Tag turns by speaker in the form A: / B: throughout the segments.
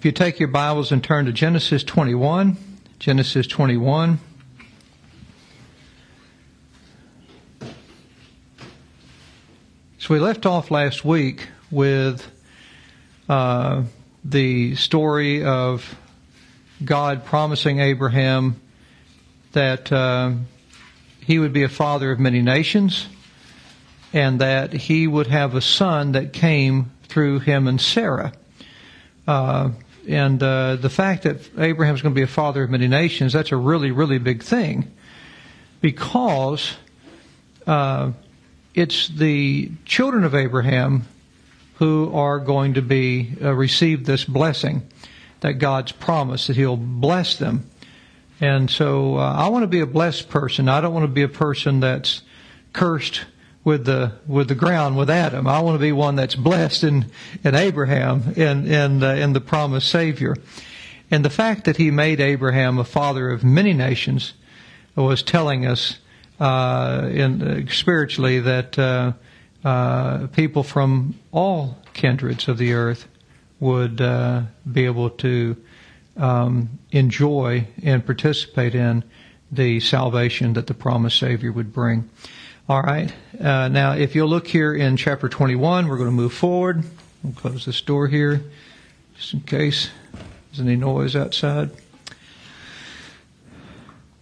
A: If you take your Bibles and turn to Genesis 21, Genesis 21. So we left off last week with uh, the story of God promising Abraham that uh, he would be a father of many nations and that he would have a son that came through him and Sarah. Uh, and uh, the fact that Abraham's going to be a father of many nations, that's a really, really big thing because uh, it's the children of Abraham who are going to be uh, receive this blessing that God's promised that He'll bless them. And so uh, I want to be a blessed person. I don't want to be a person that's cursed with the with the ground with Adam. I want to be one that's blessed in in Abraham and and uh, in the promised Savior. And the fact that He made Abraham a father of many nations was telling us uh, in uh, spiritually that uh, uh, people from all kindreds of the earth would uh, be able to um, enjoy and participate in the salvation that the promised Savior would bring. All right. Uh, now, if you'll look here in chapter 21, we're going to move forward. We'll close this door here, just in case there's any noise outside.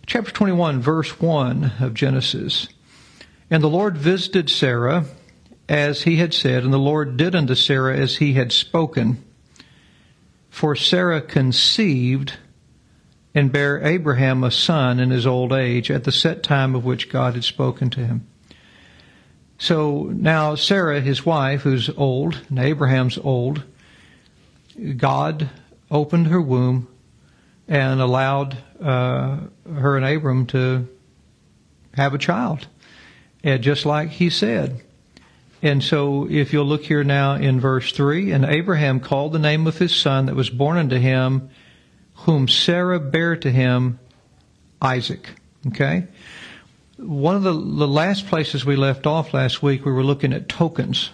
A: Chapter 21, verse 1 of Genesis. And the Lord visited Sarah as he had said, and the Lord did unto Sarah as he had spoken. For Sarah conceived and bare Abraham a son in his old age at the set time of which God had spoken to him. So now Sarah, his wife, who's old, and Abraham's old, God opened her womb and allowed uh, her and Abram to have a child, and just like he said. And so, if you'll look here now in verse 3, and Abraham called the name of his son that was born unto him, whom Sarah bare to him, Isaac. Okay? One of the, the last places we left off last week, we were looking at tokens.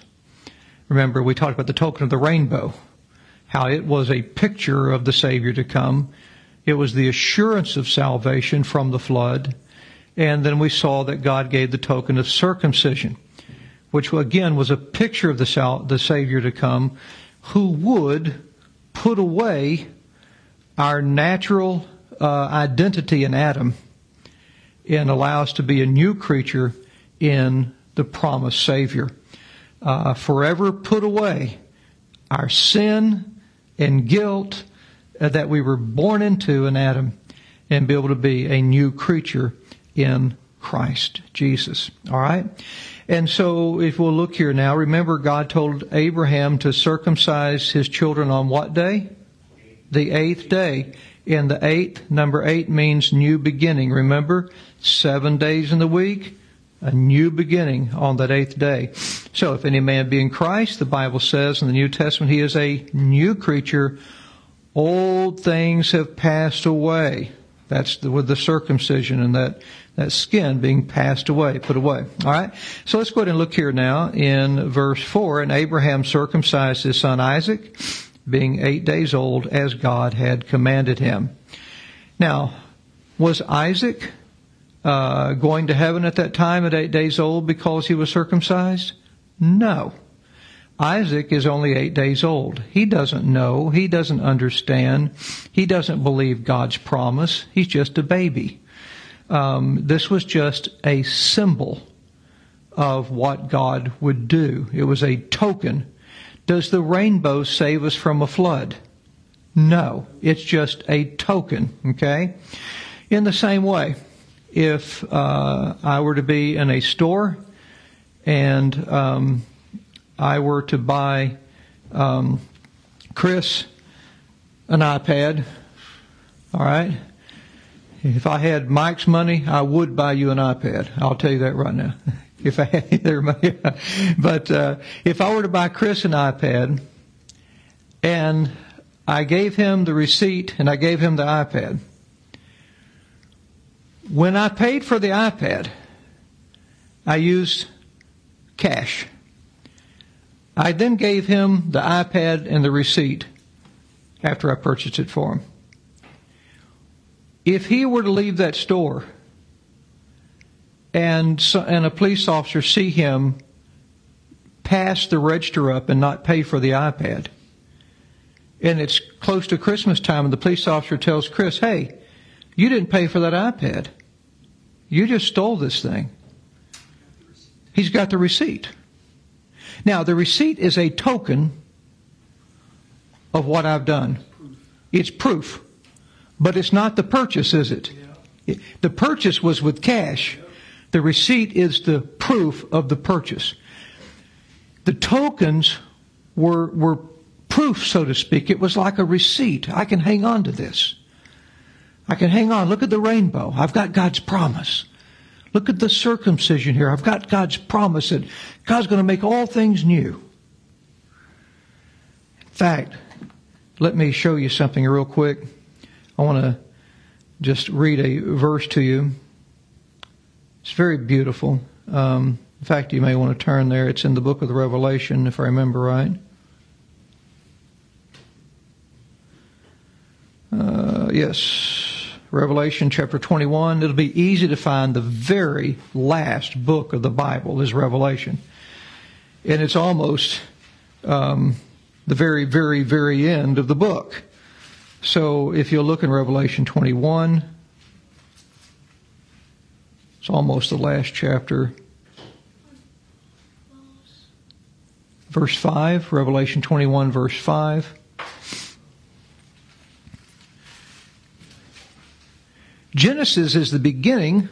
A: Remember, we talked about the token of the rainbow, how it was a picture of the Savior to come. It was the assurance of salvation from the flood. And then we saw that God gave the token of circumcision, which again was a picture of the, sal- the Savior to come, who would put away our natural uh, identity in Adam and allow us to be a new creature in the promised Savior. Uh, forever put away our sin and guilt uh, that we were born into in Adam and be able to be a new creature in Christ Jesus. All right? And so if we'll look here now, remember God told Abraham to circumcise his children on what day? The eighth day. And the eighth, number eight means new beginning. Remember? Seven days in the week, a new beginning on that eighth day. So if any man be in Christ, the Bible says in the New Testament, he is a new creature. Old things have passed away. That's the, with the circumcision and that, that skin being passed away, put away. Alright? So let's go ahead and look here now in verse 4. And Abraham circumcised his son Isaac, being eight days old, as God had commanded him. Now, was Isaac uh, going to heaven at that time at eight days old because he was circumcised? No. Isaac is only eight days old. He doesn't know. He doesn't understand. He doesn't believe God's promise. He's just a baby. Um, this was just a symbol of what God would do. It was a token. Does the rainbow save us from a flood? No. It's just a token, okay? In the same way, if uh, I were to be in a store and um, I were to buy um, Chris an iPad, all right? If I had Mike's money, I would buy you an iPad. I'll tell you that right now. if I had their money, but uh, if I were to buy Chris an iPad, and I gave him the receipt and I gave him the iPad, when I paid for the iPad, I used cash. I then gave him the iPad and the receipt after I purchased it for him. If he were to leave that store and, and a police officer see him pass the register up and not pay for the iPad, and it's close to Christmas time, and the police officer tells Chris, hey, you didn't pay for that iPad. You just stole this thing. He's got the receipt. Now, the receipt is a token of what I've done. It's proof. But it's not the purchase, is it? The purchase was with cash. The receipt is the proof of the purchase. The tokens were, were proof, so to speak. It was like a receipt. I can hang on to this. I can hang on. Look at the rainbow. I've got God's promise. Look at the circumcision here. I've got God's promise that God's going to make all things new. In fact, let me show you something real quick. I want to just read a verse to you. It's very beautiful. Um, in fact, you may want to turn there. It's in the book of the Revelation, if I remember right. Uh, yes, Revelation chapter 21. It'll be easy to find the very last book of the Bible is Revelation. And it's almost um, the very, very, very end of the book. So if you look in Revelation 21, it's almost the last chapter. Verse 5, Revelation 21, verse 5. Genesis is the beginning.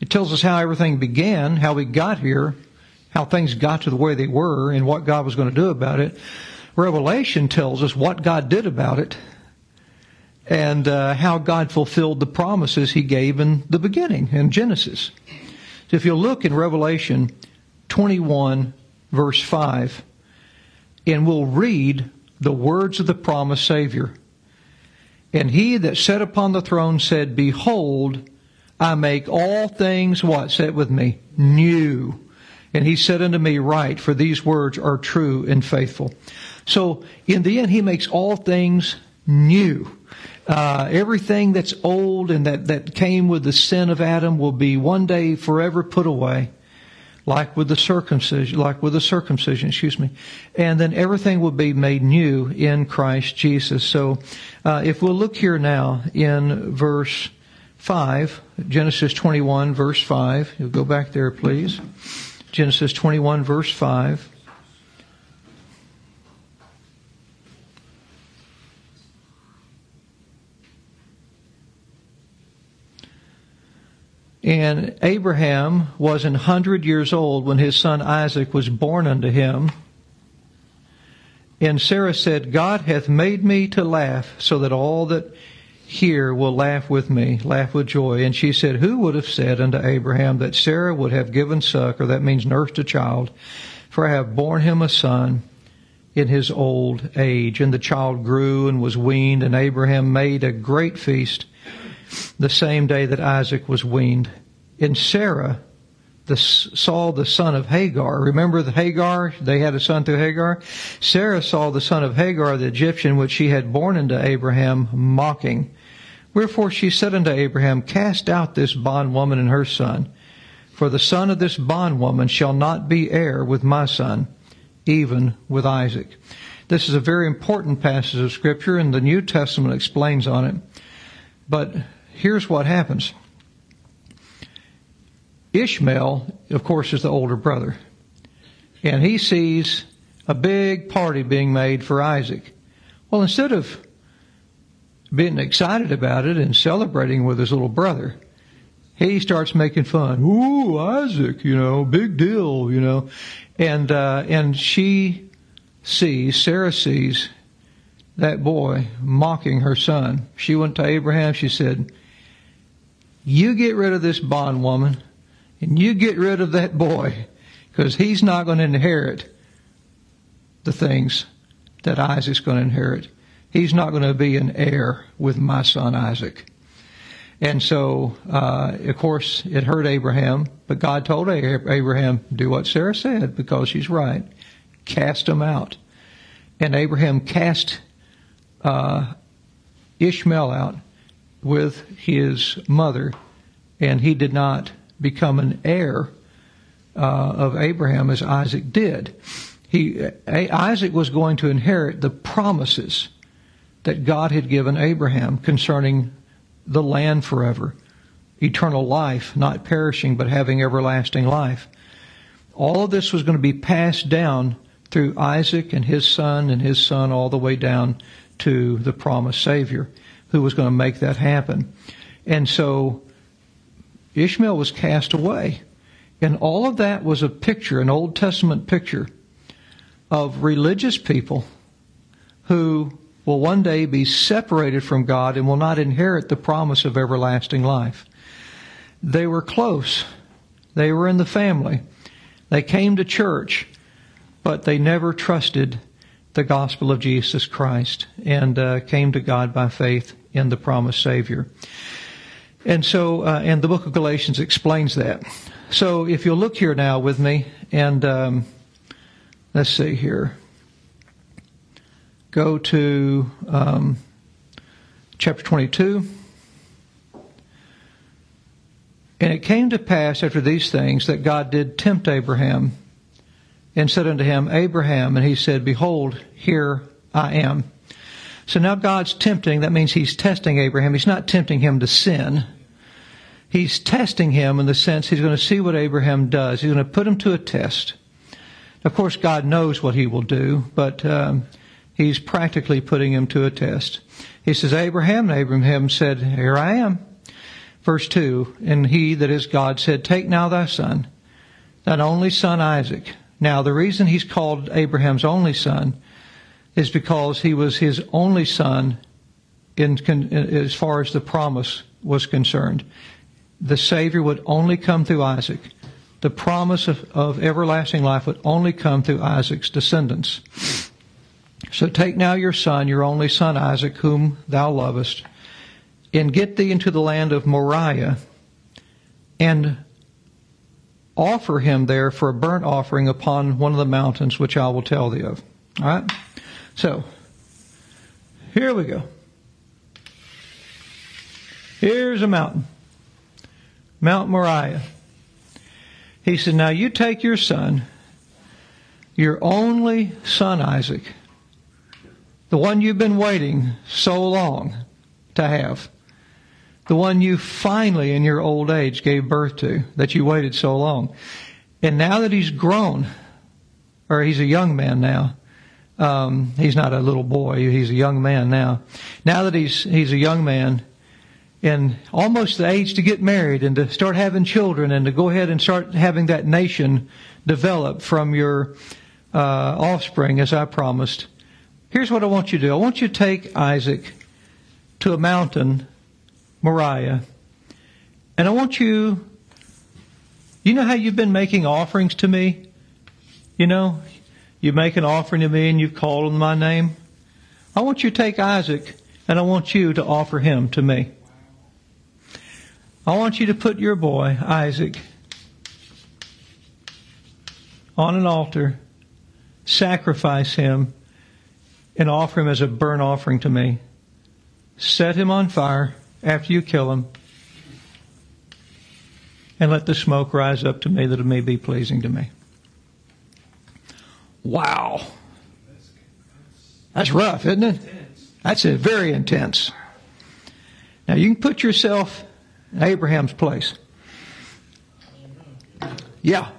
A: It tells us how everything began, how we got here, how things got to the way they were, and what God was going to do about it. Revelation tells us what God did about it and uh, how God fulfilled the promises He gave in the beginning in Genesis. So if you look in Revelation 21, verse 5, and we'll read the words of the promised Savior. And he that sat upon the throne said, Behold, I make all things what? Say it with me. New. And he said unto me, Write, for these words are true and faithful. So in the end, he makes all things new. Uh, everything that's old and that, that came with the sin of Adam will be one day forever put away like with the circumcision, like with the circumcision, excuse me. And then everything will be made new in Christ Jesus. So, uh, if we'll look here now in verse 5, Genesis 21 verse 5, you'll go back there please. Genesis 21 verse 5. And Abraham was an hundred years old when his son Isaac was born unto him. And Sarah said, God hath made me to laugh so that all that hear will laugh with me, laugh with joy. And she said, Who would have said unto Abraham that Sarah would have given suck, or that means nursed a child, for I have borne him a son in his old age. And the child grew and was weaned, and Abraham made a great feast the same day that Isaac was weaned. In Sarah, the, saw the son of Hagar. Remember the Hagar? They had a son through Hagar. Sarah saw the son of Hagar, the Egyptian, which she had born unto Abraham, mocking. Wherefore she said unto Abraham, Cast out this bondwoman and her son, for the son of this bondwoman shall not be heir with my son, even with Isaac. This is a very important passage of Scripture, and the New Testament explains on it. But here's what happens. Ishmael, of course, is the older brother. And he sees a big party being made for Isaac. Well, instead of being excited about it and celebrating with his little brother, he starts making fun. Ooh, Isaac, you know, big deal, you know. And, uh, and she sees, Sarah sees that boy mocking her son. She went to Abraham, she said, you get rid of this bondwoman and you get rid of that boy because he's not going to inherit the things that Isaac's going to inherit. He's not going to be an heir with my son Isaac. And so, uh, of course, it hurt Abraham, but God told Abraham, do what Sarah said because she's right. Cast him out. And Abraham cast uh, Ishmael out with his mother, and he did not become an heir uh, of Abraham as Isaac did. He, Isaac was going to inherit the promises that God had given Abraham concerning the land forever, eternal life, not perishing, but having everlasting life. All of this was going to be passed down through Isaac and his son and his son all the way down to the promised Savior who was going to make that happen. And so Ishmael was cast away. And all of that was a picture, an Old Testament picture of religious people who will one day be separated from God and will not inherit the promise of everlasting life. They were close. They were in the family. They came to church, but they never trusted the gospel of Jesus Christ and uh, came to God by faith in the promised Savior. And so, uh, and the book of Galatians explains that. So, if you'll look here now with me, and um, let's see here. Go to um, chapter 22. And it came to pass after these things that God did tempt Abraham and said unto him, Abraham, and he said, Behold, here I am. So now God's tempting, that means he's testing Abraham. He's not tempting him to sin. He's testing him in the sense he's going to see what Abraham does. He's going to put him to a test. Of course, God knows what he will do, but um, he's practically putting him to a test. He says, Abraham, and Abraham said, Here I am. Verse 2 And he, that is God, said, Take now thy son, thine only son Isaac now, the reason he's called Abraham's only son is because he was his only son in, in, as far as the promise was concerned. The Savior would only come through Isaac. The promise of, of everlasting life would only come through Isaac's descendants. So take now your son, your only son Isaac, whom thou lovest, and get thee into the land of Moriah, and offer him there for a burnt offering upon one of the mountains which I will tell thee of. All right? So, here we go. Here's a mountain. Mount Moriah. He said, Now you take your son, your only son Isaac, the one you've been waiting so long to have, the one you finally in your old age gave birth to, that you waited so long. And now that he's grown, or he's a young man now, um, he's not a little boy, he's a young man now. Now that he's, he's a young man, and almost the age to get married and to start having children and to go ahead and start having that nation develop from your uh, offspring, as I promised. Here's what I want you to do I want you to take Isaac to a mountain Moriah. And I want you, you know how you've been making offerings to me? You know, you make an offering to me and you've called on my name. I want you to take Isaac and I want you to offer him to me. I want you to put your boy, Isaac, on an altar, sacrifice him, and offer him as a burnt offering to me. Set him on fire after you kill him, and let the smoke rise up to me that it may be pleasing to me. Wow. That's rough, isn't it? That's a very intense. Now you can put yourself in Abraham's place. Yeah.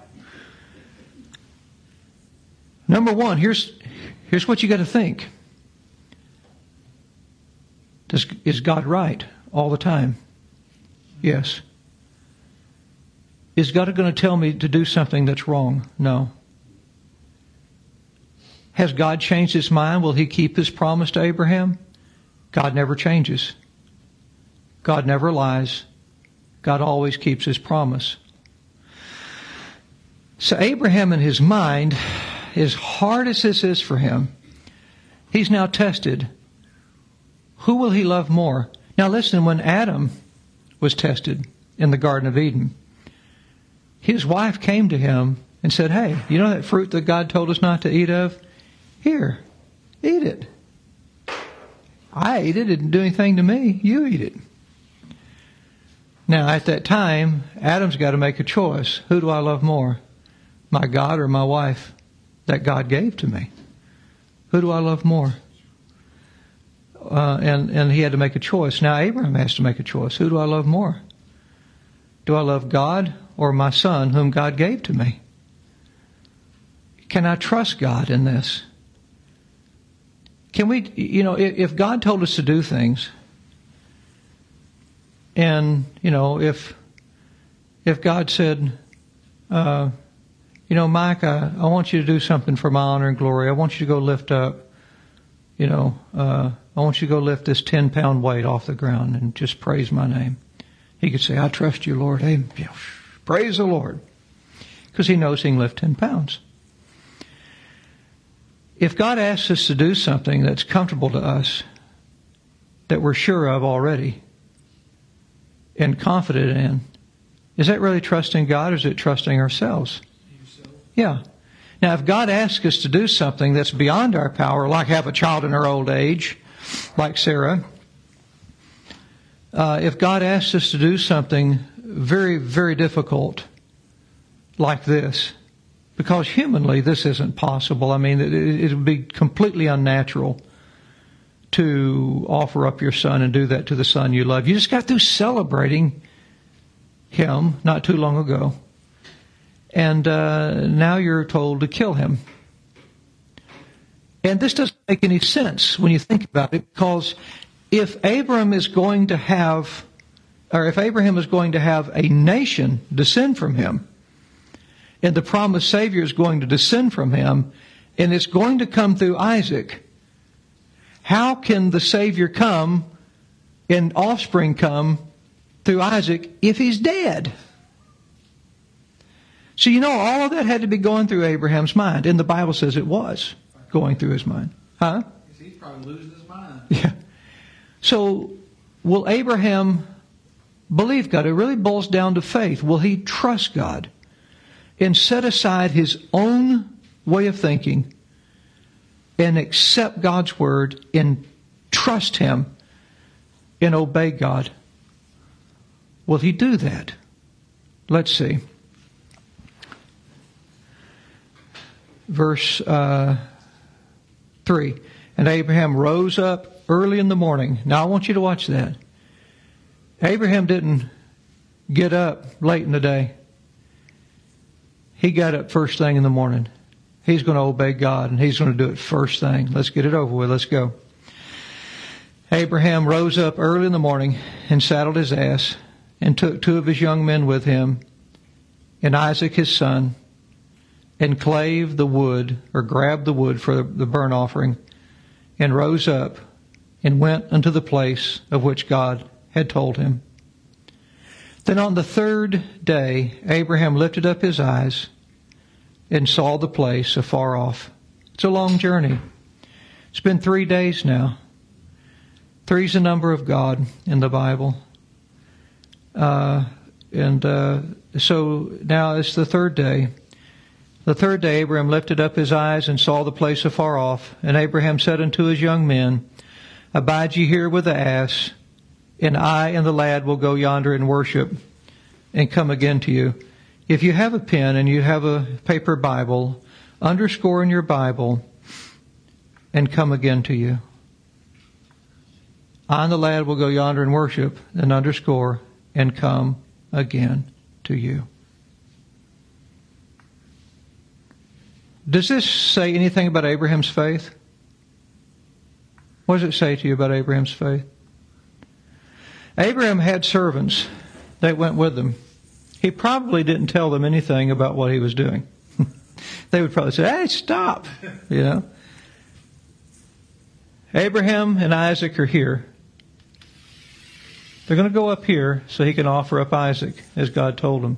A: Number one, here's here's what you got to think. Does, is God right? all the time? Yes. Is God going to tell me to do something that's wrong? No. Has God changed his mind? Will he keep his promise to Abraham? God never changes. God never lies. God always keeps his promise. So Abraham in his mind, as hard as this is for him, he's now tested. Who will he love more? Now listen, when Adam was tested in the Garden of Eden, his wife came to him and said, Hey, you know that fruit that God told us not to eat of? Here, eat it. I ate it. It didn't do anything to me. You eat it. Now, at that time, Adam's got to make a choice. Who do I love more? My God or my wife that God gave to me? Who do I love more? Uh, and, and he had to make a choice. Now, Abraham has to make a choice. Who do I love more? Do I love God or my son whom God gave to me? Can I trust God in this? Can we, you know, if God told us to do things, and, you know, if, if God said, uh, you know, Mike, I, want you to do something for my honor and glory. I want you to go lift up, you know, uh, I want you to go lift this 10 pound weight off the ground and just praise my name. He could say, I trust you, Lord. Hey, praise the Lord. Because he knows he can lift 10 pounds. If God asks us to do something that's comfortable to us, that we're sure of already, and confident in, is that really trusting God or is it trusting ourselves? Yeah. Now, if God asks us to do something that's beyond our power, like have a child in our old age, like Sarah, uh, if God asks us to do something very, very difficult, like this, because humanly this isn't possible. I mean, it, would be completely unnatural to offer up your son and do that to the son you love. You just got through celebrating him not too long ago. And uh, now you're told to kill him. And this doesn't make any sense when you think about it, because if Abram is going to have, or if Abraham is going to have a nation descend from him, and the promised Savior is going to descend from him, and it's going to come through Isaac, how can the Savior come and offspring come through Isaac if he's dead? So you know, all of that had to be going through Abraham's mind, and the Bible says it was going through his mind. Huh?
B: He's probably losing his mind.
A: Yeah. So, will Abraham believe God? It really boils down to faith. Will he trust God and set aside his own way of thinking and accept God's word and trust Him and obey God? Will He do that? Let's see. Verse uh, 3 And Abraham rose up early in the morning. Now I want you to watch that. Abraham didn't get up late in the day. He got up first thing in the morning. He's going to obey God and he's going to do it first thing. Let's get it over with. Let's go. Abraham rose up early in the morning and saddled his ass and took two of his young men with him and Isaac his son and clave the wood or grabbed the wood for the burnt offering and rose up and went unto the place of which God had told him. Then on the third day, Abraham lifted up his eyes and saw the place afar off. It's a long journey. It's been three days now. Three's the number of God in the Bible. Uh, and uh, so now it's the third day. The third day, Abraham lifted up his eyes and saw the place afar off. And Abraham said unto his young men, Abide ye here with the ass, and I and the lad will go yonder and worship, and come again to you. If you have a pen and you have a paper Bible, underscore in your Bible and come again to you. I and the lad will go yonder and worship and underscore and come again to you. Does this say anything about Abraham's faith? What does it say to you about Abraham's faith? Abraham had servants that went with him he probably didn't tell them anything about what he was doing. they would probably say, hey, stop, you know. Abraham and Isaac are here. They're going to go up here so he can offer up Isaac, as God told him.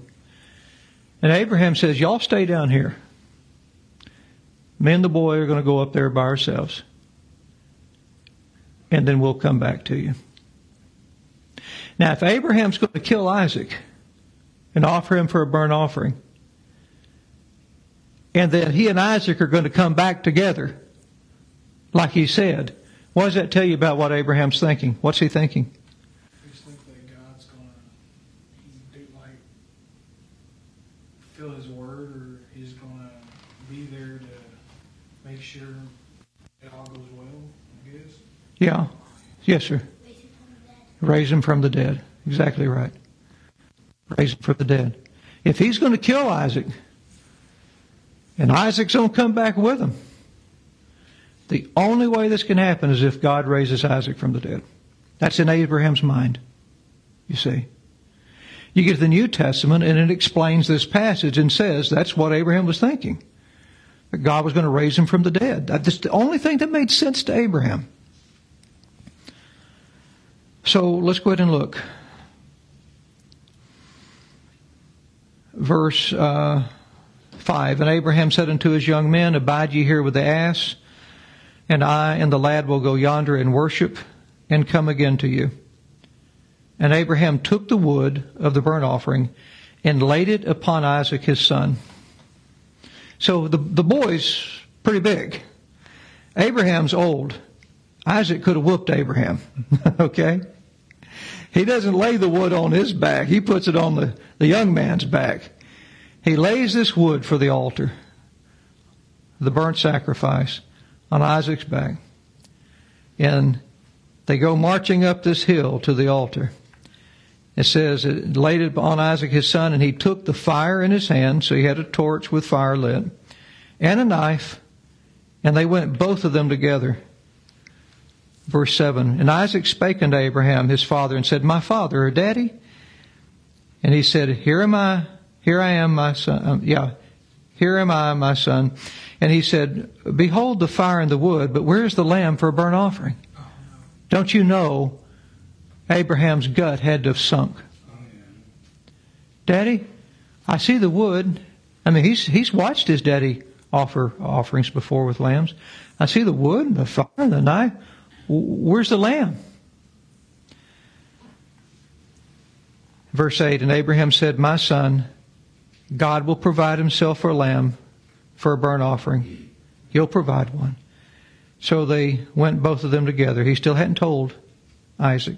A: And Abraham says, Y'all stay down here. Me and the boy are going to go up there by ourselves. And then we'll come back to you. Now, if Abraham's going to kill Isaac, and offer him for a burnt offering. And that he and Isaac are going to come back together, like he said. What does that tell you about what Abraham's thinking? What's he thinking?
B: I just think that God's do like fill His word, or He's gonna be there to make sure it all goes well. I guess.
A: Yeah. Yes, sir. Raise him from the dead. Exactly right. Raise him from the dead. If he's going to kill Isaac, and Isaac's going to come back with him, the only way this can happen is if God raises Isaac from the dead. That's in Abraham's mind, you see. You get to the New Testament and it explains this passage and says that's what Abraham was thinking. That God was going to raise him from the dead. That's the only thing that made sense to Abraham. So let's go ahead and look. Verse uh, 5 And Abraham said unto his young men, Abide ye here with the ass, and I and the lad will go yonder and worship, and come again to you. And Abraham took the wood of the burnt offering and laid it upon Isaac his son. So the, the boy's pretty big. Abraham's old. Isaac could have whooped Abraham. okay? He doesn't lay the wood on his back. He puts it on the, the young man's back. He lays this wood for the altar, the burnt sacrifice, on Isaac's back. And they go marching up this hill to the altar. It says, it laid it on Isaac his son, and he took the fire in his hand, so he had a torch with fire lit, and a knife, and they went both of them together. Verse 7 And Isaac spake unto Abraham his father and said, My father or daddy? And he said, Here am I, here I am, my son. Um, yeah, here am I, my son. And he said, Behold the fire and the wood, but where's the lamb for a burnt offering? Don't you know Abraham's gut had to have sunk? Daddy, I see the wood. I mean, he's, he's watched his daddy offer offerings before with lambs. I see the wood, and the fire, and the knife. Where's the lamb? Verse 8 And Abraham said, My son, God will provide himself for a lamb for a burnt offering. He'll provide one. So they went both of them together. He still hadn't told Isaac.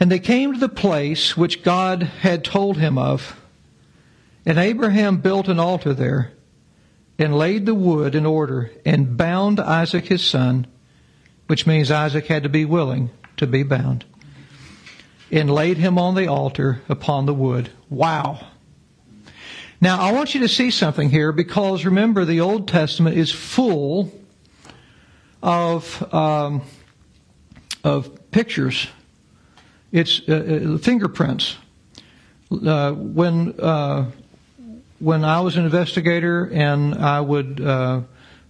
A: And they came to the place which God had told him of. And Abraham built an altar there and laid the wood in order and bound Isaac his son which means Isaac had to be willing to be bound, and laid him on the altar upon the wood. Wow. Now, I want you to see something here because remember, the Old Testament is full of, um, of pictures. It's uh, uh fingerprints. Uh, when, uh, when I was an investigator and I would uh,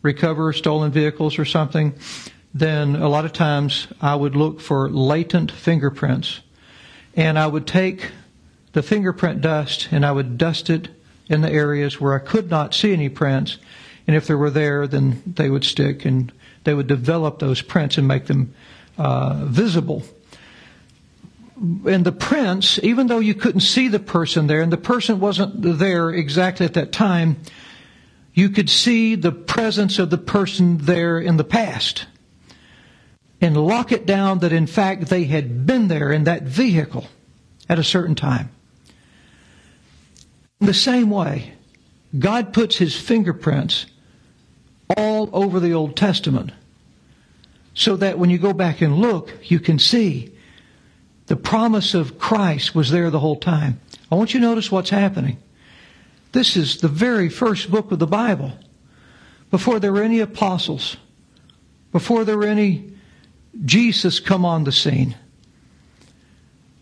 A: recover stolen vehicles or something, then a lot of times I would look for latent fingerprints. And I would take the fingerprint dust and I would dust it in the areas where I could not see any prints. And if they were there, then they would stick and they would develop those prints and make them uh, visible. And the prints, even though you couldn't see the person there and the person wasn't there exactly at that time, you could see the presence of the person there in the past and lock it down that in fact they had been there in that vehicle at a certain time. In the same way, God puts his fingerprints all over the Old Testament so that when you go back and look, you can see the promise of Christ was there the whole time. I want you to notice what's happening. This is the very first book of the Bible. Before there were any apostles, before there were any Jesus come on the scene.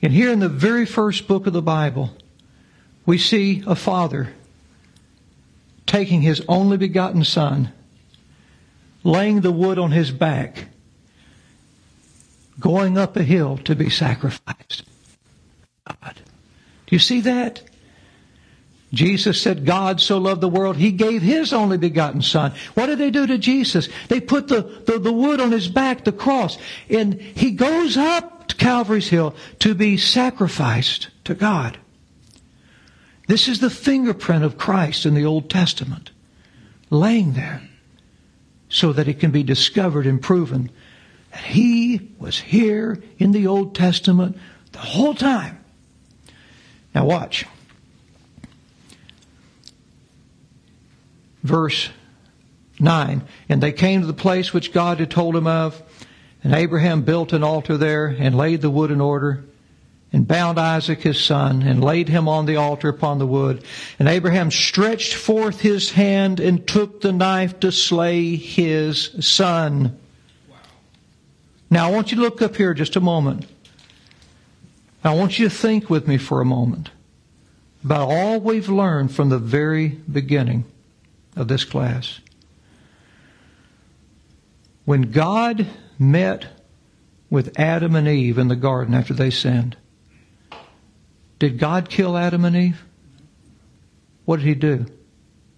A: And here in the very first book of the Bible, we see a father taking his only begotten son, laying the wood on his back, going up a hill to be sacrificed. God. Do you see that? Jesus said, God so loved the world, he gave his only begotten son. What did they do to Jesus? They put the, the, the, wood on his back, the cross, and he goes up to Calvary's Hill to be sacrificed to God. This is the fingerprint of Christ in the Old Testament, laying there so that it can be discovered and proven that He was here in the Old Testament the whole time. Now watch. Verse 9. And they came to the place which God had told him of, and Abraham built an altar there and laid the wood in order and bound Isaac his son and laid him on the altar upon the wood. And Abraham stretched forth his hand and took the knife to slay his son. Now I want you to look up here just a moment. I want you to think with me for a moment about all we've learned from the very beginning of this class. When God met with Adam and Eve in the garden after they sinned, did God kill Adam and Eve? What did he do?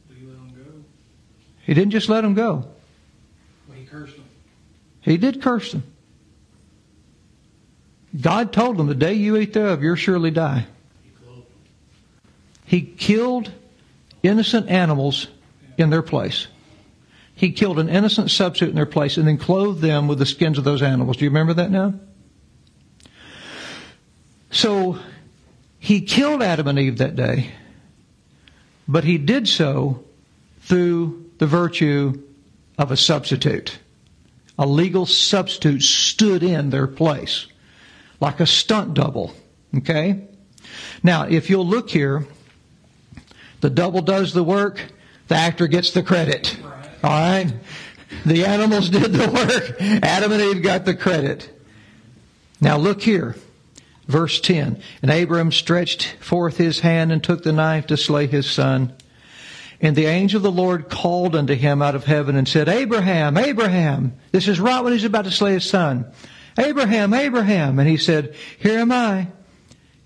B: He let them go.
A: He didn't just let them go.
B: Well, he cursed them.
A: He did curse them. God told them, the day you eat thereof, you'll surely die.
B: He them.
A: He killed innocent animals in their place. He killed an innocent substitute in their place and then clothed them with the skins of those animals. Do you remember that now? So he killed Adam and Eve that day, but he did so through the virtue of a substitute. A legal substitute stood in their place, like a stunt double. Okay? Now, if you'll look here, the double does the work, the actor gets the credit. All right? The animals did the work. Adam and Eve got the credit. Now look here. Verse 10. And Abram stretched forth his hand and took the knife to slay his son. And the angel of the Lord called unto him out of heaven and said, Abraham, Abraham. This is right when he's about to slay his son. Abraham, Abraham. And he said, Here am I.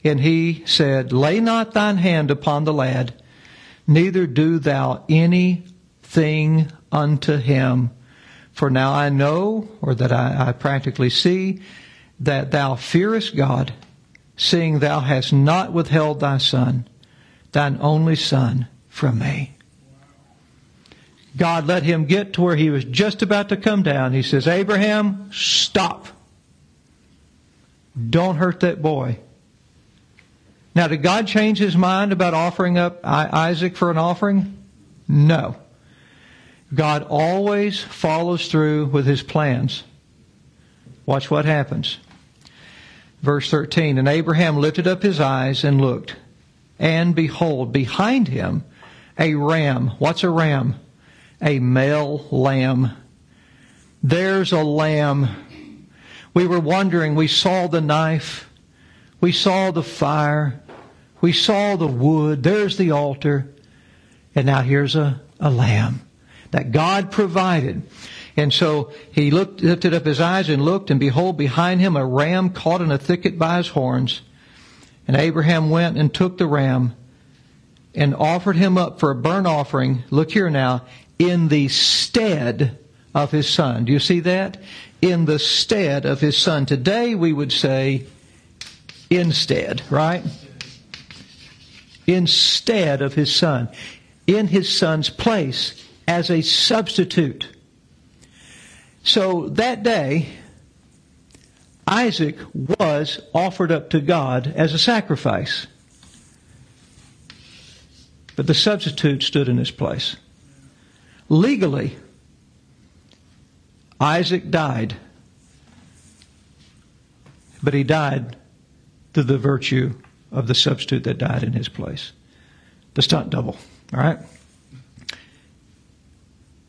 A: And he said, Lay not thine hand upon the lad, neither do thou any thing unto him. For now I know, or that I, I practically see, that thou fearest God, seeing thou hast not withheld thy son, thine only son, from me. God let him get to where he was just about to come down. He says, Abraham, stop. Don't hurt that boy. Now, did God change his mind about offering up Isaac for an offering? No. God always follows through with his plans. Watch what happens. Verse 13 And Abraham lifted up his eyes and looked, and behold, behind him a ram. What's a ram? A male lamb. There's a lamb. We were wondering, we saw the knife, we saw the fire, we saw the wood, there's the altar, and now here's a, a lamb that God provided. And so he looked, lifted up his eyes and looked, and behold, behind him a ram caught in a thicket by his horns. And Abraham went and took the ram and offered him up for a burnt offering. Look here now, in the stead of his son. Do you see that? In the stead of his son. Today we would say instead, right? Instead of his son. In his son's place as a substitute. So that day, Isaac was offered up to God as a sacrifice. But the substitute stood in his place. Legally, Isaac died. But he died through the virtue of the substitute that died in his place. The stunt double. All right?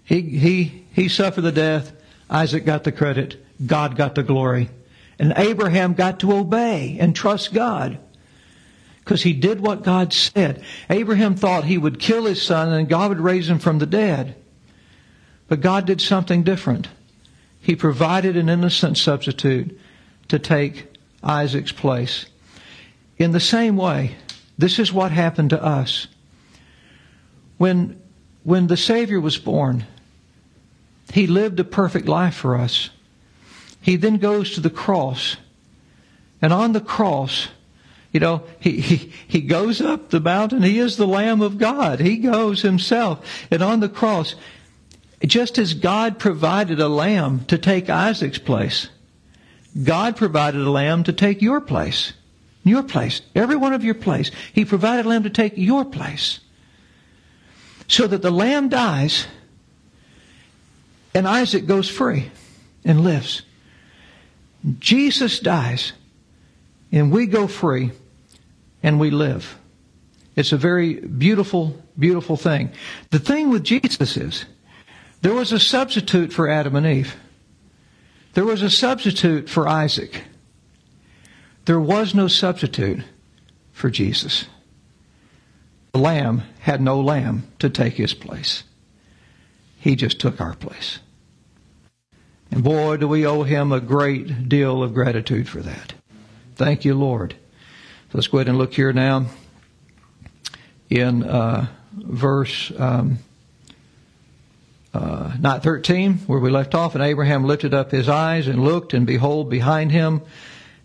A: He, he, he suffered the death. Isaac got the credit. God got the glory. And Abraham got to obey and trust God. Because he did what God said. Abraham thought he would kill his son and God would raise him from the dead. But God did something different. He provided an innocent substitute to take Isaac's place. In the same way, this is what happened to us. When, when the Savior was born, he lived a perfect life for us. He then goes to the cross. And on the cross, you know, he, he, he goes up the mountain. He is the Lamb of God. He goes himself. And on the cross, just as God provided a lamb to take Isaac's place, God provided a lamb to take your place. Your place. Every one of your place. He provided a lamb to take your place. So that the lamb dies and Isaac goes free and lives. Jesus dies and we go free and we live. It's a very beautiful, beautiful thing. The thing with Jesus is, there was a substitute for Adam and Eve. There was a substitute for Isaac. There was no substitute for Jesus. The lamb had no lamb to take his place. He just took our place. And boy, do we owe him a great deal of gratitude for that. Thank you, Lord. So let's go ahead and look here now in uh, verse um, uh, not 13, where we left off. And Abraham lifted up his eyes and looked, and behold, behind him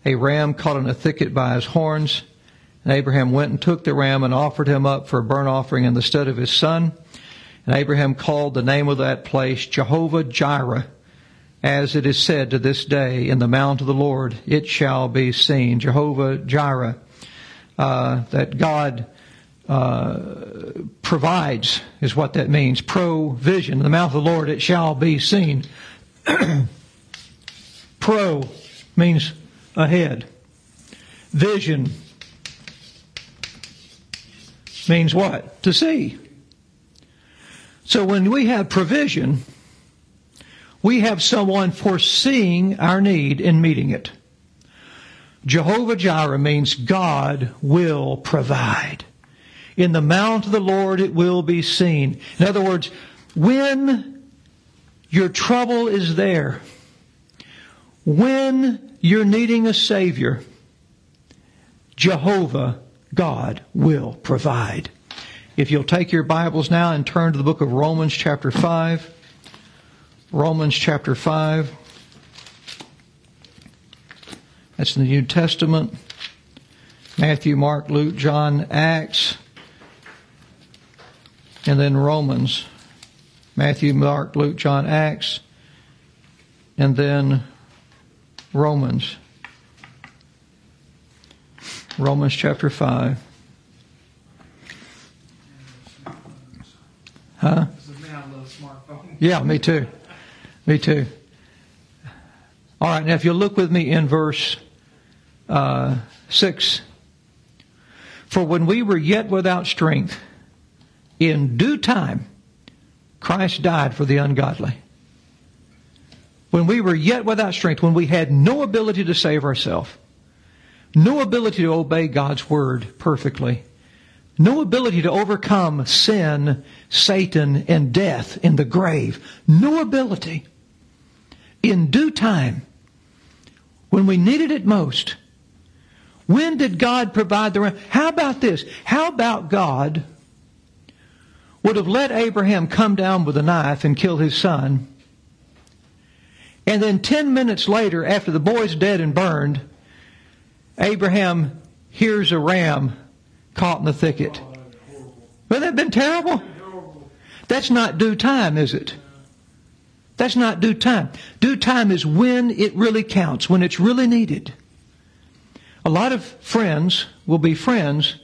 A: a ram caught in a thicket by his horns. And Abraham went and took the ram and offered him up for a burnt offering in the stead of his son. And Abraham called the name of that place Jehovah Jireh, as it is said to this day, in the mount of the Lord it shall be seen. Jehovah Jireh, uh, that God uh, provides is what that means. Provision. In the mouth of the Lord it shall be seen. Pro means ahead. Vision means what? To see. So when we have provision, we have someone foreseeing our need and meeting it. Jehovah Jireh means God will provide. In the mount of the Lord it will be seen. In other words, when your trouble is there, when you're needing a Savior, Jehovah God will provide. If you'll take your Bibles now and turn to the book of Romans chapter 5. Romans chapter 5. That's in the New Testament. Matthew, Mark, Luke, John, Acts and then Romans. Matthew, Mark, Luke, John, Acts, and then Romans. Romans chapter 5. Huh? Yeah, me too. Me too. All right, now if you look with me in verse uh, 6. For when we were yet without strength, in due time, Christ died for the ungodly. When we were yet without strength, when we had no ability to save ourselves, no ability to obey God's word perfectly, no ability to overcome sin, Satan, and death in the grave, no ability. In due time, when we needed it most, when did God provide the? How about this? How about God would have let Abraham come down with a knife and kill his son. And then 10 minutes later, after the boy's dead and burned, Abraham hears a ram caught in the thicket. Would that have been terrible? That's not due time, is it? That's not due time. Due time is when it really counts, when it's really needed. A lot of friends will be friends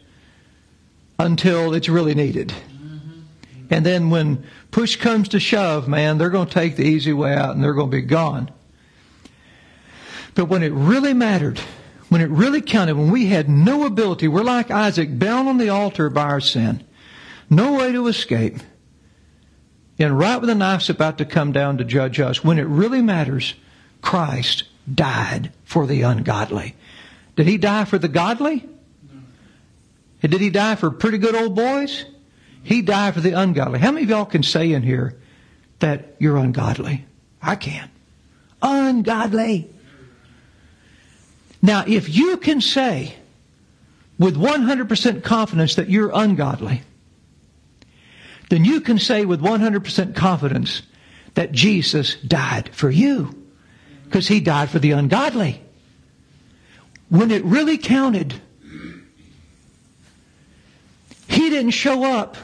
A: until it's really needed. And then when push comes to shove, man, they're going to take the easy way out and they're going to be gone. But when it really mattered, when it really counted, when we had no ability, we're like Isaac, bound on the altar by our sin, no way to escape. And right when the knife's about to come down to judge us, when it really matters, Christ died for the ungodly. Did he die for the godly? Did he die for pretty good old boys? He died for the ungodly. How many of y'all can say in here that you're ungodly? I can. Ungodly. Now, if you can say with 100% confidence that you're ungodly, then you can say with 100% confidence that Jesus died for you. Because he died for the ungodly. When it really counted, he didn't show up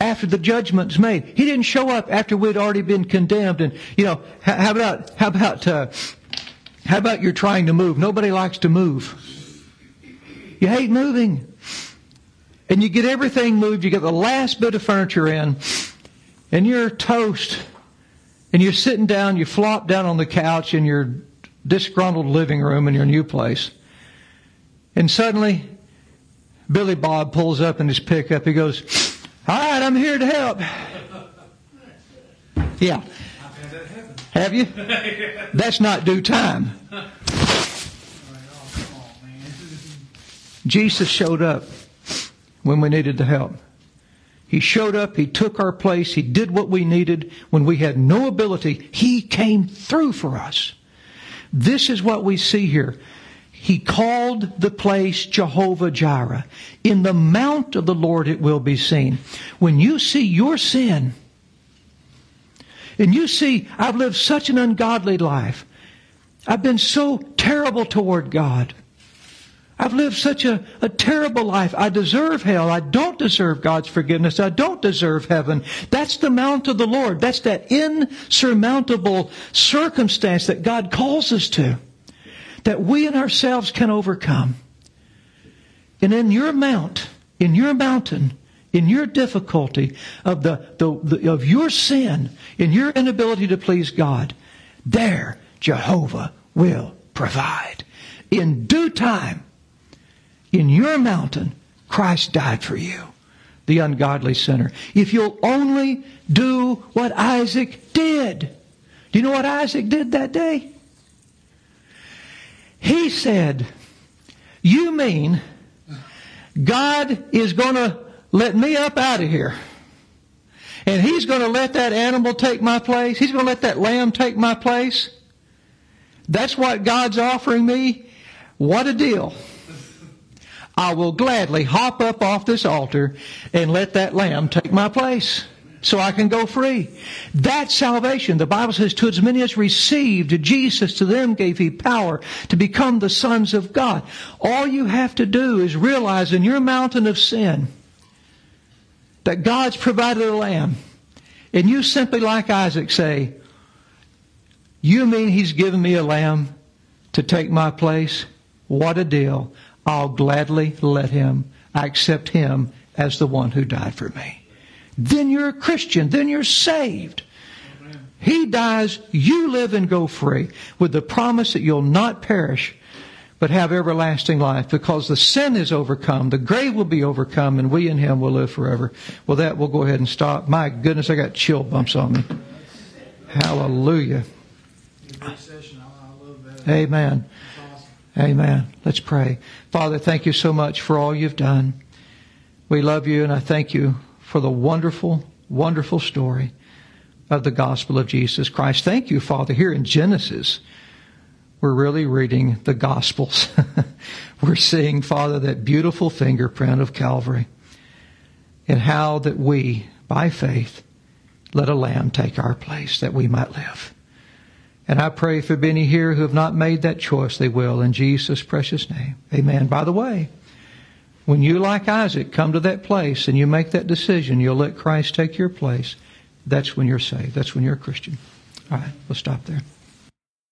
A: after the judgment's made. He didn't show up after we'd already been condemned. And you know, how about how about uh, how about you're trying to move? Nobody likes to move. You hate moving, and you get everything moved. You get the last bit of furniture in, and you're toast. And you're sitting down. You flop down on the couch in your disgruntled living room in your new place, and suddenly Billy Bob pulls up in his pickup. He goes, All right, I'm here to help. Yeah. Have you? That's not due time. Jesus showed up when we needed the help. He showed up, He took our place, He did what we needed when we had no ability. He came through for us. This is what we see here. He called the place Jehovah Jireh. In the mount of the Lord it will be seen. When you see your sin, and you see, I've lived such an ungodly life. I've been so terrible toward God. I've lived such a, a terrible life. I deserve hell. I don't deserve God's forgiveness. I don't deserve heaven. That's the mount of the Lord. That's that insurmountable circumstance that God calls us to, that we in ourselves can overcome. And in your mount, in your mountain, in your difficulty of the, the, the of your sin, in your inability to please God, there Jehovah will provide. In due time, in your mountain, Christ died for you, the ungodly sinner. If you'll only do what Isaac did. Do you know what Isaac did that day? He said, You mean God is going to let me up out of here? And he's going to let that animal take my place? He's going to let that lamb take my place? That's what God's offering me? What a deal. I will gladly hop up off this altar and let that lamb take my place so I can go free. That's salvation. The Bible says, to as many as received Jesus, to them gave he power to become the sons of God. All you have to do is realize in your mountain of sin that God's provided a lamb. And you simply, like Isaac, say, You mean he's given me a lamb to take my place? What a deal. I'll gladly let him. I accept him as the one who died for me. Then you're a Christian. Then you're saved. He dies, you live and go free with the promise that you'll not perish, but have everlasting life because the sin is overcome, the grave will be overcome, and we in Him will live forever. Well, that we'll go ahead and stop. My goodness, I got chill bumps on me. Hallelujah. Amen. Amen. Let's pray. Father, thank you so much for all you've done. We love you, and I thank you for the wonderful, wonderful story of the gospel of Jesus Christ. Thank you, Father. Here in Genesis, we're really reading the gospels. we're seeing, Father, that beautiful fingerprint of Calvary and how that we, by faith, let a lamb take our place that we might live. And I pray for there be any here who have not made that choice, they will in Jesus' precious name. Amen. By the way, when you, like Isaac, come to that place and you make that decision, you'll let Christ take your place, that's when you're saved. That's when you're a Christian. All right, we'll stop there.